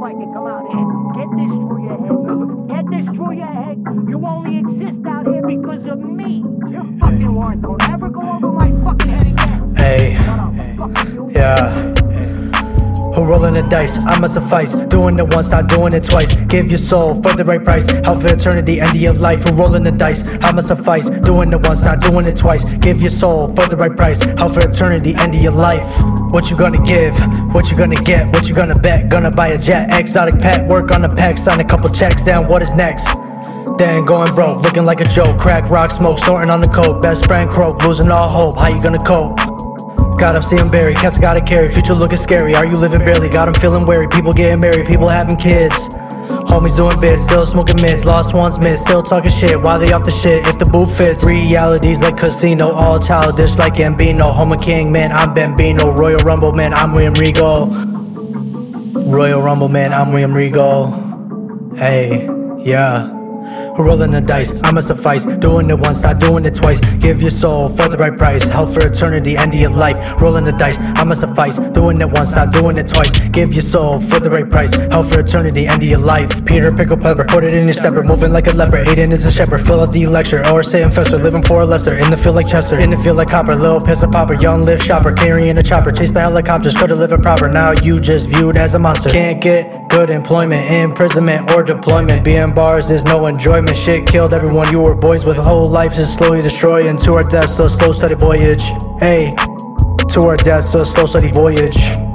never ask you if I can come out here. Get this through your head. Get this through your head. You only exist out here because of me. Your fucking words don't ever go over my fucking head again. Hey, Shut up. Fuck you. yeah. Rolling the dice? I'ma suffice. Doing it once, not doing it twice. Give your soul for the right price. Help for eternity, end of your life. Who rolling the dice? I'ma suffice. Doing it once, not doing it twice. Give your soul for the right price. Help for eternity, end of your life. What you gonna give? What you gonna get? What you gonna bet? Gonna buy a jet, exotic pet, work on the pack, sign a couple checks. Then what is next? Then going broke, looking like a joke. Crack, rock, smoke, snorting on the coke. Best friend croak, losing all hope. How you gonna cope? Got him seeing Barry, cats gotta carry. Future looking scary. Are you living barely? Got him feeling wary. People getting married, people having kids. Homies doing bits, still smoking mids. Lost ones missed, still talking shit. Why they off the shit? If the boot fits. Realities like casino, all childish like Gambino. Home of King, man, I'm Bambino. Royal Rumble, man, I'm William Regal. Royal Rumble, man, I'm William Regal. Hey, yeah. Rolling the dice? I'ma suffice. Doing it once, not doing it twice. Give your soul for the right price. Help for eternity, end of your life. Rolling the dice, I'ma suffice. Doing it once, not doing it twice. Give your soul for the right price. Help for eternity, end of your life. Peter, pickle pepper, put it in your stepper. Moving like a leper. Aedan is a shepherd. Fill out the lecture. Or stay infestor. Living for a lesser. In the field like Chester. In the field like Copper. Little pisser popper. Young live shopper. Carrying a chopper. Chased by helicopters. Could've living proper. Now you just viewed as a monster. Can't get good employment, imprisonment, or deployment. Being bars is no enjoyment. Shit killed everyone you were boys with. A whole life is slowly destroying. To our deaths, a slow steady voyage. Hey, to our deaths, a slow steady voyage.